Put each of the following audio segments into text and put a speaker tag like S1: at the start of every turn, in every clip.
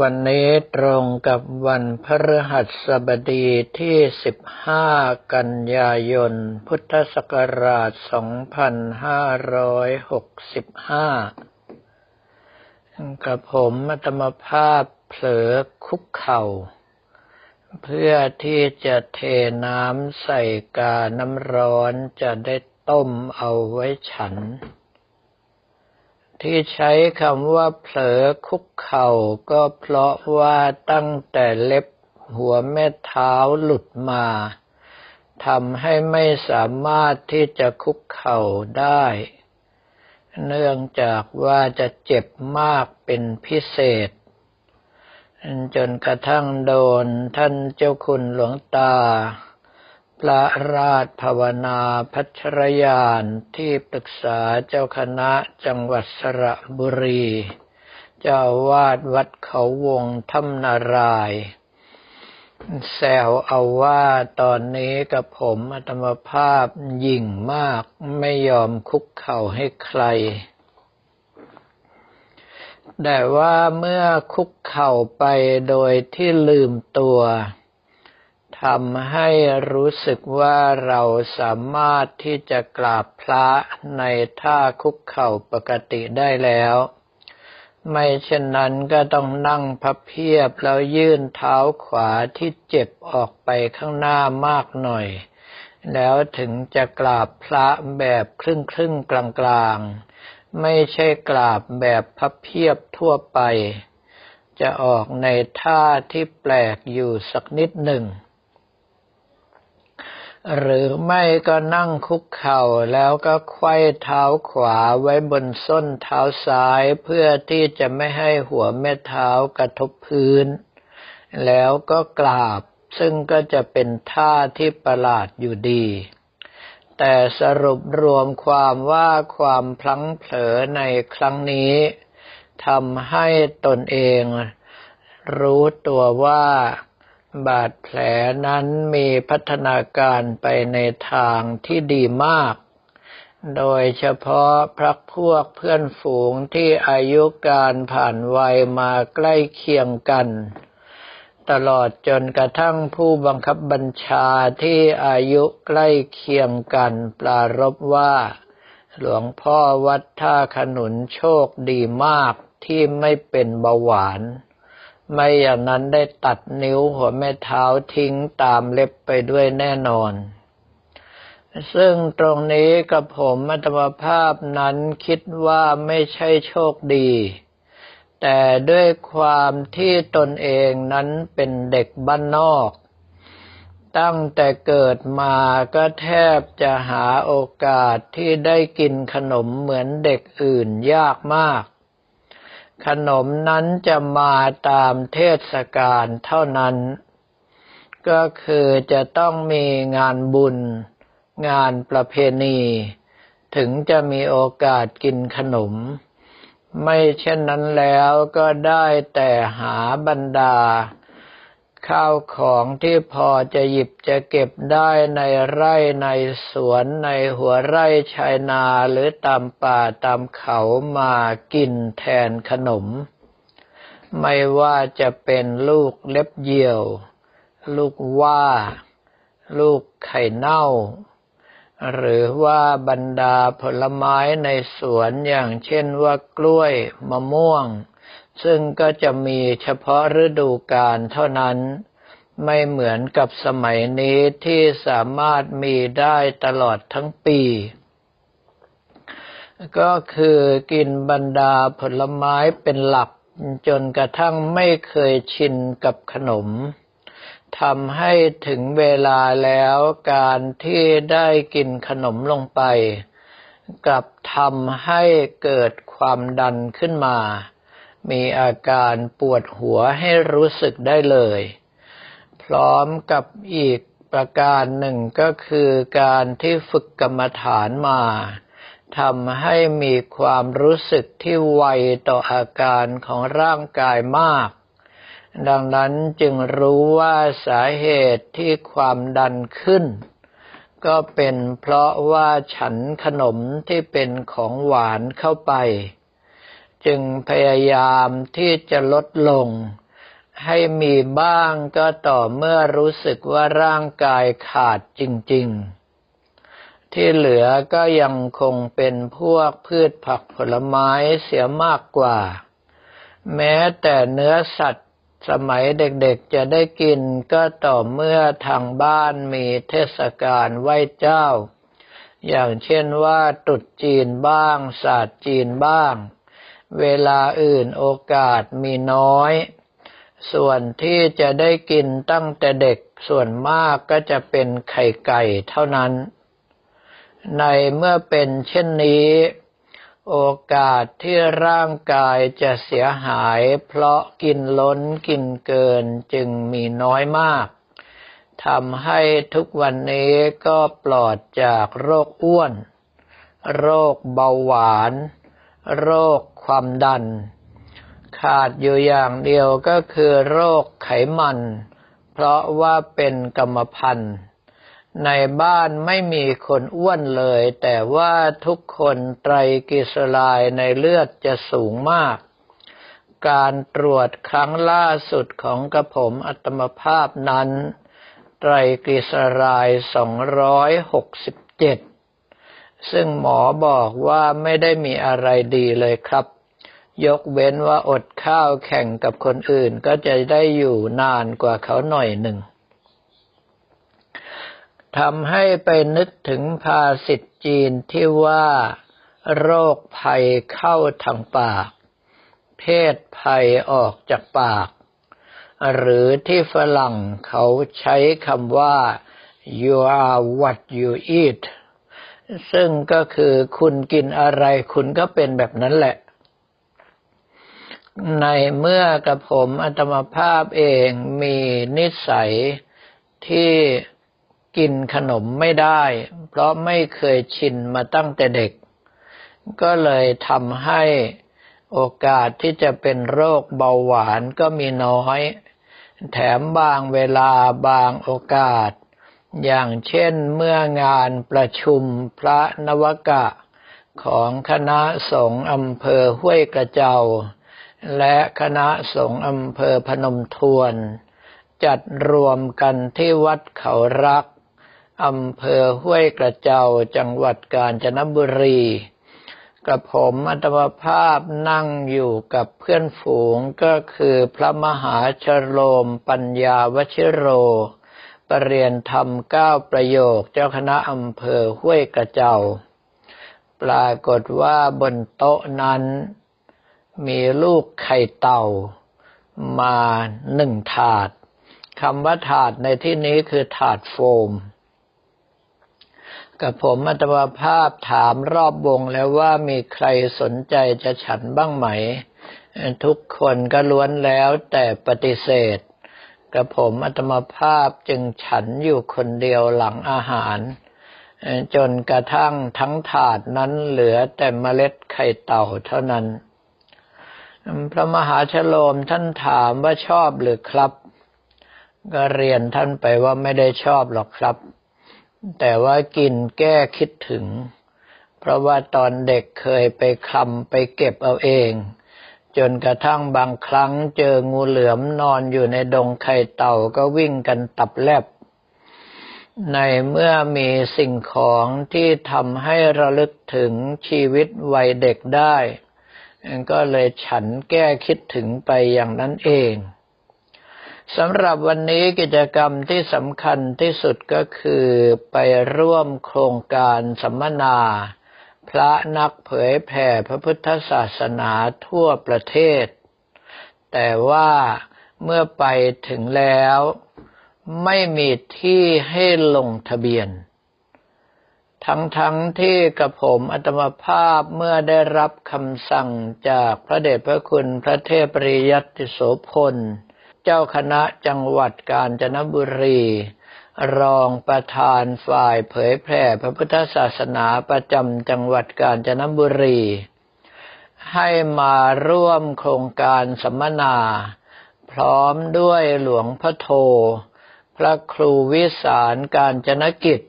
S1: วันนี้ตรงกับวันพฤหัสบดีที่ 15 กันยายน พุทธศักราช 2565 กับผมอัตมภาพเผลอคุกเข่า เพื่อที่จะเทน้ำใส่กาน้ำร้อนจะได้ต้มเอาไว้ฉัน ที่ใช้คำว่าเผลอคุกเข่าก็เพราะว่าตั้งแต่เล็บหัวแม่เท้าหลุดมาทำให้ไม่สามารถที่จะคุกเข่าได้ เนื่องจากว่าจะเจ็บมากเป็นพิเศษ จนกระทั่งโดนท่านเจ้าคุณหลวงตา พระราชภาวนาพัชรยานที่ปรึกษาเจ้าคณะจังหวัดสระบุรี เจ้าวาดวัดเขาวงธรรมนารายแซวเอาว่าตอนนี้กับผมอัตมภาพยิ่งมากไม่ยอมคุกเข่าให้ใคร แต่ว่าเมื่อคุกเข่าไปโดยที่ลืมตัว ทำให้รู้สึกว่าเราสามารถที่จะกราบพระในท่าคุกเข่าปกติได้แล้ว ไม่เช่นนั้นก็ต้องนั่งพับเพียบแล้วยื่นเท้าขวาที่เจ็บออกไปข้างหน้ามากหน่อย แล้วถึงจะกราบพระแบบครึ่งครึ่งกลางกลางไม่ใช่กราบแบบพับเพียบทั่วไป จะออกในท่าที่แปลกอยู่สักนิดหนึ่ง หรือไม่ก็นั่งคุกเข่าแล้วก็ไขว้เท้าขวาไว้บนส้นเท้าซ้ายเพื่อที่จะไม่ให้หัวแม่เท้ากระทบพื้น แล้วก็กราบซึ่งก็จะเป็นท่าที่ประหลาดอยู่ดี แต่สรุปรวมความว่าความพลั้งเผลอในครั้งนี้ทำให้ตนเองรู้ตัวว่า บาดแผลนั้นมีพัฒนาการไปในทางที่ดีมาก โดยเฉพาะพรรคพวกเพื่อนฝูงที่อายุการผ่านวัยมาใกล้เคียงกัน ตลอดจนกระทั่งผู้บังคับบัญชาที่อายุใกล้เคียงกันปรารบว่า หลวงพ่อวัดท่าขนุนโชคดีมากที่ไม่เป็นเบาหวาน ไม่อย่างนั้นได้ตัดนิ้วหัวแม่เท้าทิ้งตามเล็บไปด้วยแน่นอน ซึ่งตรงนี้กับผมอัตมภาพนั้นคิดว่าไม่ใช่โชคดี แต่ด้วยความที่ตนเองนั้นเป็นเด็กบ้านนอก ตั้งแต่เกิดมาก็แทบจะหาโอกาสที่ได้กินขนมเหมือนเด็กอื่นยากมาก ขนมนั้นจะมาตามเทศกาลเท่านั้น ก็คือจะต้องมีงานบุญ งานประเพณี ถึงจะมีโอกาสกินขนม ไม่เช่นนั้นแล้วก็ได้แต่หาบรรดา ข้าวของที่พอจะหยิบจะเก็บได้ในไร่ในสวนในหัวไร่ชายนาหรือตามป่าตามเขามากินแทนขนม ไม่ว่าจะเป็นลูกเล็บเยี่ยว ลูกว่า ลูกไข่เน่า หรือว่าบรรดาผลไม้ในสวนอย่างเช่นว่ากล้วยมะม่วง ซึ่งก็จะมีเฉพาะฤดูกาลเท่านั้น ไม่เหมือนกับสมัยนี้ที่สามารถมีได้ตลอดทั้งปี ก็คือกินบรรดาผลไม้เป็นหลักจนกระทั่งไม่เคยชินกับขนมทำให้ถึงเวลาแล้วการที่ได้กินขนมลงไป กลับทำให้เกิดความดันขึ้นมา มีอาการปวดหัวให้รู้สึกได้เลย พร้อมกับอีกประการหนึ่งก็คือการที่ฝึกกรรมฐานมาทำให้มีความรู้สึกที่ไวต่ออาการของร่างกายมาก ดังนั้นจึงรู้ว่าสาเหตุที่ความดันขึ้น ก็เป็นเพราะว่าฉันขนมที่เป็นของหวานเข้าไป จึงพยายามที่จะลดลง ให้มีบ้างก็ต่อเมื่อรู้สึกว่าร่างกายขาดจริง ๆ ที่เหลือก็ยังคงเป็นพวกพืชผักผลไม้เสียมากกว่า แม้แต่เนื้อสัตว์สมัยเด็กๆจะได้กินก็ต่อเมื่อทางบ้านมีเทศกาลไหว้เจ้า อย่างเช่นว่าตุดจีนบ้างศาสตร์จีนบ้าง เวลาอื่นโอกาสมีน้อย ส่วนที่จะได้กินตั้งแต่เด็กส่วนมากก็จะเป็นไข่ไก่เท่านั้น ในเมื่อเป็นเช่นนี้ โอกาสที่ร่างกายจะเสียหายเพราะกินล้นกินเกินจึงมีน้อยมากทำให้ทุกวันนี้ก็ปลอดจากโรคอ้วน โรคเบาหวาน โรคความดัน ขาดอยู่อย่างเดียวก็คือโรคไขมัน เพราะว่าเป็นกรรมพันธุ์ ในบ้านไม่มีคนอ้วนเลย แต่ว่าทุกคนไตรกิสลายในเลือดจะสูงมาก การตรวจครั้งล่าสุดของกระผมอัตมภาพนั้น ไตรกิสลาย 267 ซึ่งหมอบอกว่าไม่ได้มีอะไรดีเลยครับ ยกเว้นว่าอดข้าวแข่งกับคนอื่นก็จะได้อยู่นานกว่าเขาหน่อยหนึ่งทำให้ไปนึกถึงภาษิตจีนที่ว่า โรคภัยเข้าทางปาก เพศภัยออกจากปาก หรือที่ฝรั่งเขาใช้คำว่า you are what you eat ซึ่งก็คือคุณกินอะไรคุณก็เป็นแบบนั้นแหละ ในเมื่อกระผมอัตมภาพเองมีนิสัยที่กินขนมไม่ได้ เพราะไม่เคยชินมาตั้งแต่เด็ก ก็เลยทำให้โอกาสที่จะเป็นโรคเบาหวานก็มีน้อย แถมบางเวลาบางโอกาส อย่างเช่นเมื่องานประชุมพระนวกะ ของคณะสงฆ์อำเภอห้วยกระเจ้าและคณะสงฆ์อำเภอพนมทวน จัดรวมกันที่วัดเขารักอำเภอห้วยกระเจ้าจังหวัดกาญจนบุรีกับผมอัตมภาพนั่งอยู่กับเพื่อนฝูงก็คือพระมหาชโลมปัญญาวชิโร ปรริยนธรรมเก้าประโยคเจ้าคณะอำเภอห้วยกระเจ้า ปรากฏว่าบนโต๊ะนั้น มีลูกไข่เต่า มาหนึ่งถาดคำว่าถาดในที่นี้คือถาดโฟม กับผมอัตมาภาพถามรอบวงแล้วว่ามีใครสนใจจะฉันบ้างไหม ทุกคนก็ล้วนแล้วแต่ปฏิเสธ กับผมอัตมาภาพจึงฉันอยู่คนเดียวหลังอาหาร จนกระทั่งทั้งถาดนั้นเหลือแต่เมล็ดไข่เต่าเท่านั้น พระมหาชโลมท่านถามว่าชอบหรือครับ ก็เรียนท่านไปว่าไม่ได้ชอบหรอกครับ แต่ว่ากินแก้คิดถึง เพราะว่าตอนเด็กเคยไปคลำไปเก็บเอาเอง จนกระทั่งบางครั้งเจองูเหลือมนอนอยู่ในดงไข่เต่าก็วิ่งกันตับแลบ ในเมื่อมีสิ่งของที่ทำให้ระลึกถึงชีวิตวัยเด็กได้ ก็เลยฉันแก้คิดถึงไปอย่างนั้นเองสำหรับวันนี้กิจกรรมที่สำคัญที่สุดก็คือไปร่วมโครงการสัมมนา พระนักเผยแผ่พระพุทธศาสนาทั่วประเทศ แต่ว่าเมื่อไปถึงแล้ว ไม่มีที่ให้ลงทะเบียน ทั้งๆทที่กระผมอัตมภาพเมื่อได้รับคำสั่งจากพระเดชพระคุณพระเทพปริยัติโสพล เจ้าคณะจังหวัดกาญจนบุรี รองประธานฝ่ายเผยแพร่พระพุทธศาสนาประจำจังหวัดกาญจนบุรี ให้มาร่วมโครงการสัมมนา พร้อมด้วยหลวงพ่อโท พระครูวิสารการจนกิจ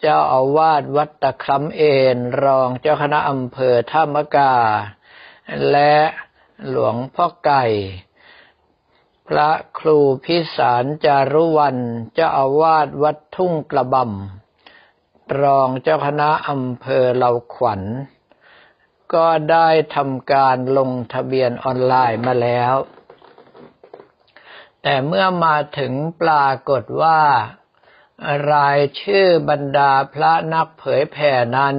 S1: เจ้าอาวาสวัดตะคร้ำเอนรองเจ้าคณะอำเภอท่ามกา และหลวงพ่อไก่ พระครูพิสารจารุวันเจ้าอาวาสวัดทุ่งกระบำรองเจ้าคณะอำเภอเหล่าขวัญ ก็ได้ทำการลงทะเบียนออนไลน์มาแล้ว แต่เมื่อมาถึงปรากฏว่า รายชื่อบรรดาพระนักเผยแผ่นั้น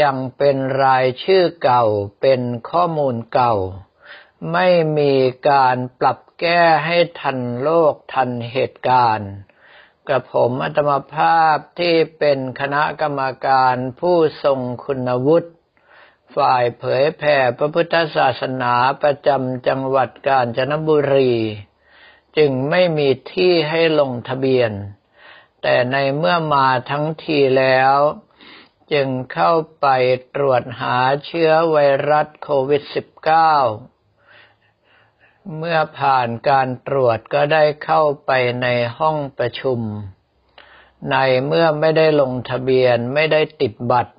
S1: ยังเป็นรายชื่อเก่าเป็นข้อมูลเก่า ไม่มีการปรับแก้ให้ทันโลกทันเหตุการณ์ กระผมอัตมภาพที่เป็นคณะกรรมการผู้ทรงคุณวุฒิฝ่ายเผยแผ่พระพุทธศาสนาประจำจังหวัดกาญจนบุรี จึงไม่มีที่ให้ลงทะเบียน แต่ในเมื่อมาทั้งทีแล้ว จึงเข้าไปตรวจหาเชื้อไวรัสโควิด -19 เมื่อผ่านการตรวจก็ได้เข้าไปในห้องประชุม ในเมื่อไม่ได้ลงทะเบียนไม่ได้ติดบัตร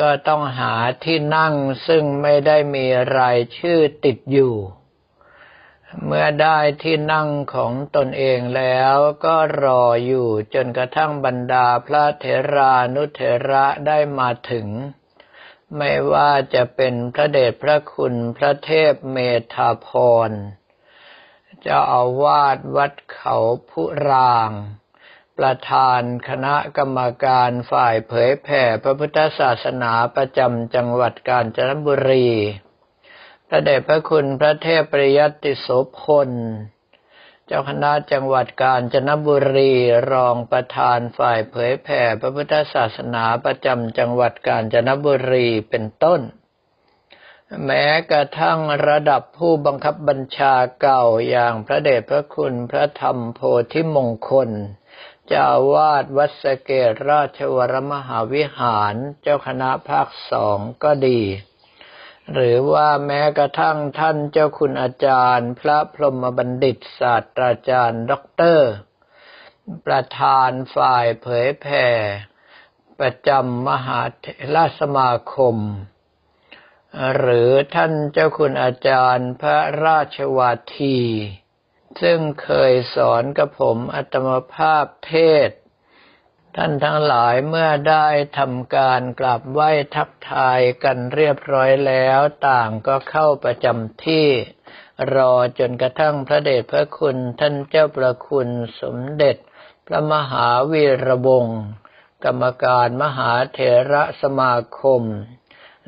S1: ก็ต้องหาที่นั่งซึ่งไม่ได้มีรายชื่อติดอยู่ เมื่อได้ที่นั่งของตนเองแล้วก็รออยู่จนกระทั่งบรรดาพระเถรานุเถระได้มาถึง ไม่ว่าจะเป็นพระเดชพระคุณพระเทพเมธาพรเจ้าอาวาสวัดเขาพุราง ประธานคณะกรรมการฝ่ายเผยแผ่พระพุทธศาสนาประจำจังหวัดกาญจนบุรี พระเดชพระคุณพระเทพปริยัติโสพล เจ้าคณะจังหวัดกาญจนบุรีรองประธานฝ่ายเผยแผ่พระพุทธศาสนาประจำจังหวัดกาญจนบุรีเป็นต้น แม้กระทั่งระดับผู้บังคับบัญชาเก่าอย่างพระเดชพระคุณพระธรรมโพธิมงคลเจ้าวาดวัดสเกตราชวรมหาวิหาร เจ้าคณะภาคสองก็ดี หรือว่าแม้กระทั่งท่านเจ้าคุณอาจารย์ พระพรหมบัณฑิตศาสตราจารย์ ด็อกเตอร์ ประธานฝ่ายเผยแผ่ ประจำมหาเทรสมาคม หรือท่านเจ้าคุณอาจารย์พระราชวาที ซึ่งเคยสอนกับผมอัตมภาพเทศ ท่านทั้งหลายเมื่อได้ทำการกราบไหว้ทักทายกันเรียบร้อยแล้วต่างก็เข้าประจำที่ รอจนกระทั่งพระเดชพระคุณท่านเจ้าประคุณสมเด็จ พระมหาวีระวงศ์กรรมการมหาเถระสมาคม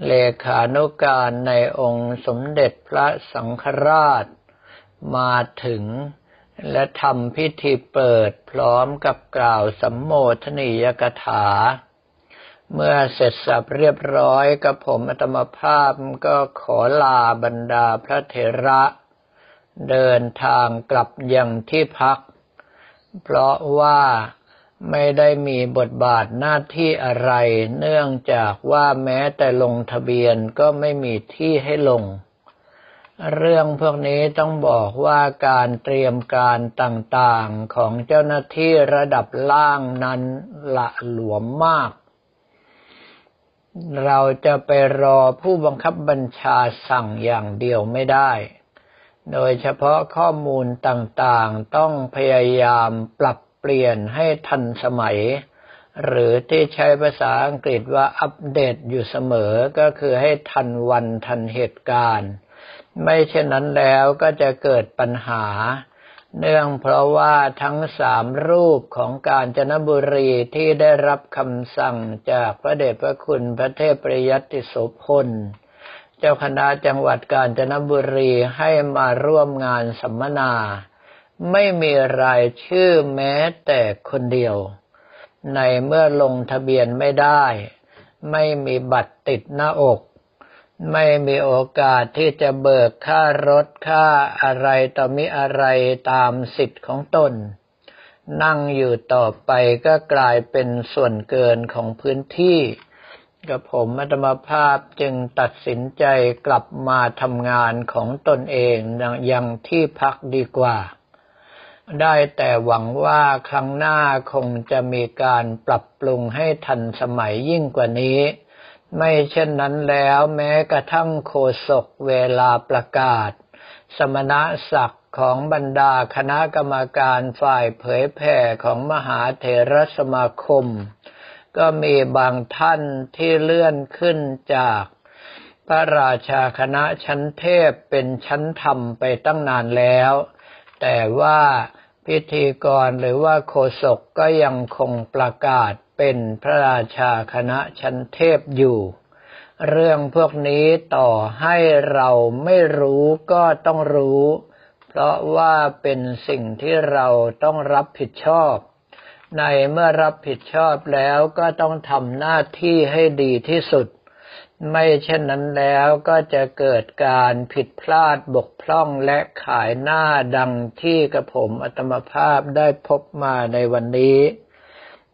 S1: เลขานุการในองค์สมเด็จพระสังฆราช มาถึง และทำพิธีเปิดพร้อมกับกล่าวสัมโมทนียกถา เมื่อเสร็จสับเรียบร้อยกับผมอัตมภาพก็ขอลาบรรดาพระเถระ เดินทางกลับยังที่พัก เพราะว่าไม่ได้มีบทบาทหน้าที่อะไร เนื่องจากว่าแม้แต่ลงทะเบียนก็ไม่มีที่ให้ลง เรื่องพวกนี้ต้องบอกว่าการเตรียมการต่างๆของเจ้าหน้าที่ระดับล่างนั้นละหลวมมาก เราจะไปรอผู้บังคับบัญชาสั่งอย่างเดียวไม่ได้ โดยเฉพาะข้อมูลต่างๆต้องพยายามปรับเปลี่ยนให้ทันสมัย หรือที่ใช้ภาษาอังกฤษว่าอัปเดตอยู่เสมอก็คือให้ทันวันทันเหตุการณ์ ไม่เช่นนั้นแล้วก็จะเกิดปัญหา เนื่องเพราะว่าทั้งสามรูปของการจนบุรีที่ได้รับคำสั่งจากพระเดชพระคุณพระเทพปริยัติโสพล เจ้าคณะจังหวัดกาญจนบุรีให้มาร่วมงานสัมมนา ไม่มีรายชื่อแม้แต่คนเดียว ในเมื่อลงทะเบียนไม่ได้ ไม่มีบัตรติดหน้าอก ไม่มีโอกาสที่จะเบิกค่ารถค่าอะไรต่อมิอะไรตามสิทธิ์ของตน นั่งอยู่ต่อไปก็กลายเป็นส่วนเกินของพื้นที่กับผมอัตมภาพจึงตัดสินใจกลับมาทำงานของตนเองยังที่พักดีกว่า ได้แต่หวังว่าครั้งหน้าคงจะมีการปรับปรุงให้ทันสมัยยิ่งกว่านี้ ไม่เช่นนั้นแล้วแม้กระทั่งโคศกเวลาประกาศ สมณศักดิ์ของบรรดาคณะกรรมการฝ่ายเผยแผ่ของมหาเถรสมาคม ก็มีบางท่านที่เลื่อนขึ้นจากพระราชาคณะชั้นเทพเป็นชั้นธรรมไปตั้งนานแล้ว แต่ว่าพิธีกรหรือว่าโฆษกก็ยังคงประกาศ เป็นพระราชาคณะชั้นเทพอยู่ เรื่องพวกนี้ต่อให้เราไม่รู้ก็ต้องรู้ เพราะว่าเป็นสิ่งที่เราต้องรับผิดชอบ ในเมื่อรับผิดชอบแล้วก็ต้องทำหน้าที่ให้ดีที่สุด ไม่เช่นนั้นแล้วก็จะเกิดการผิดพลาดบกพร่องและขายหน้าดังที่กระผมอัตมภาพได้พบมาในวันนี้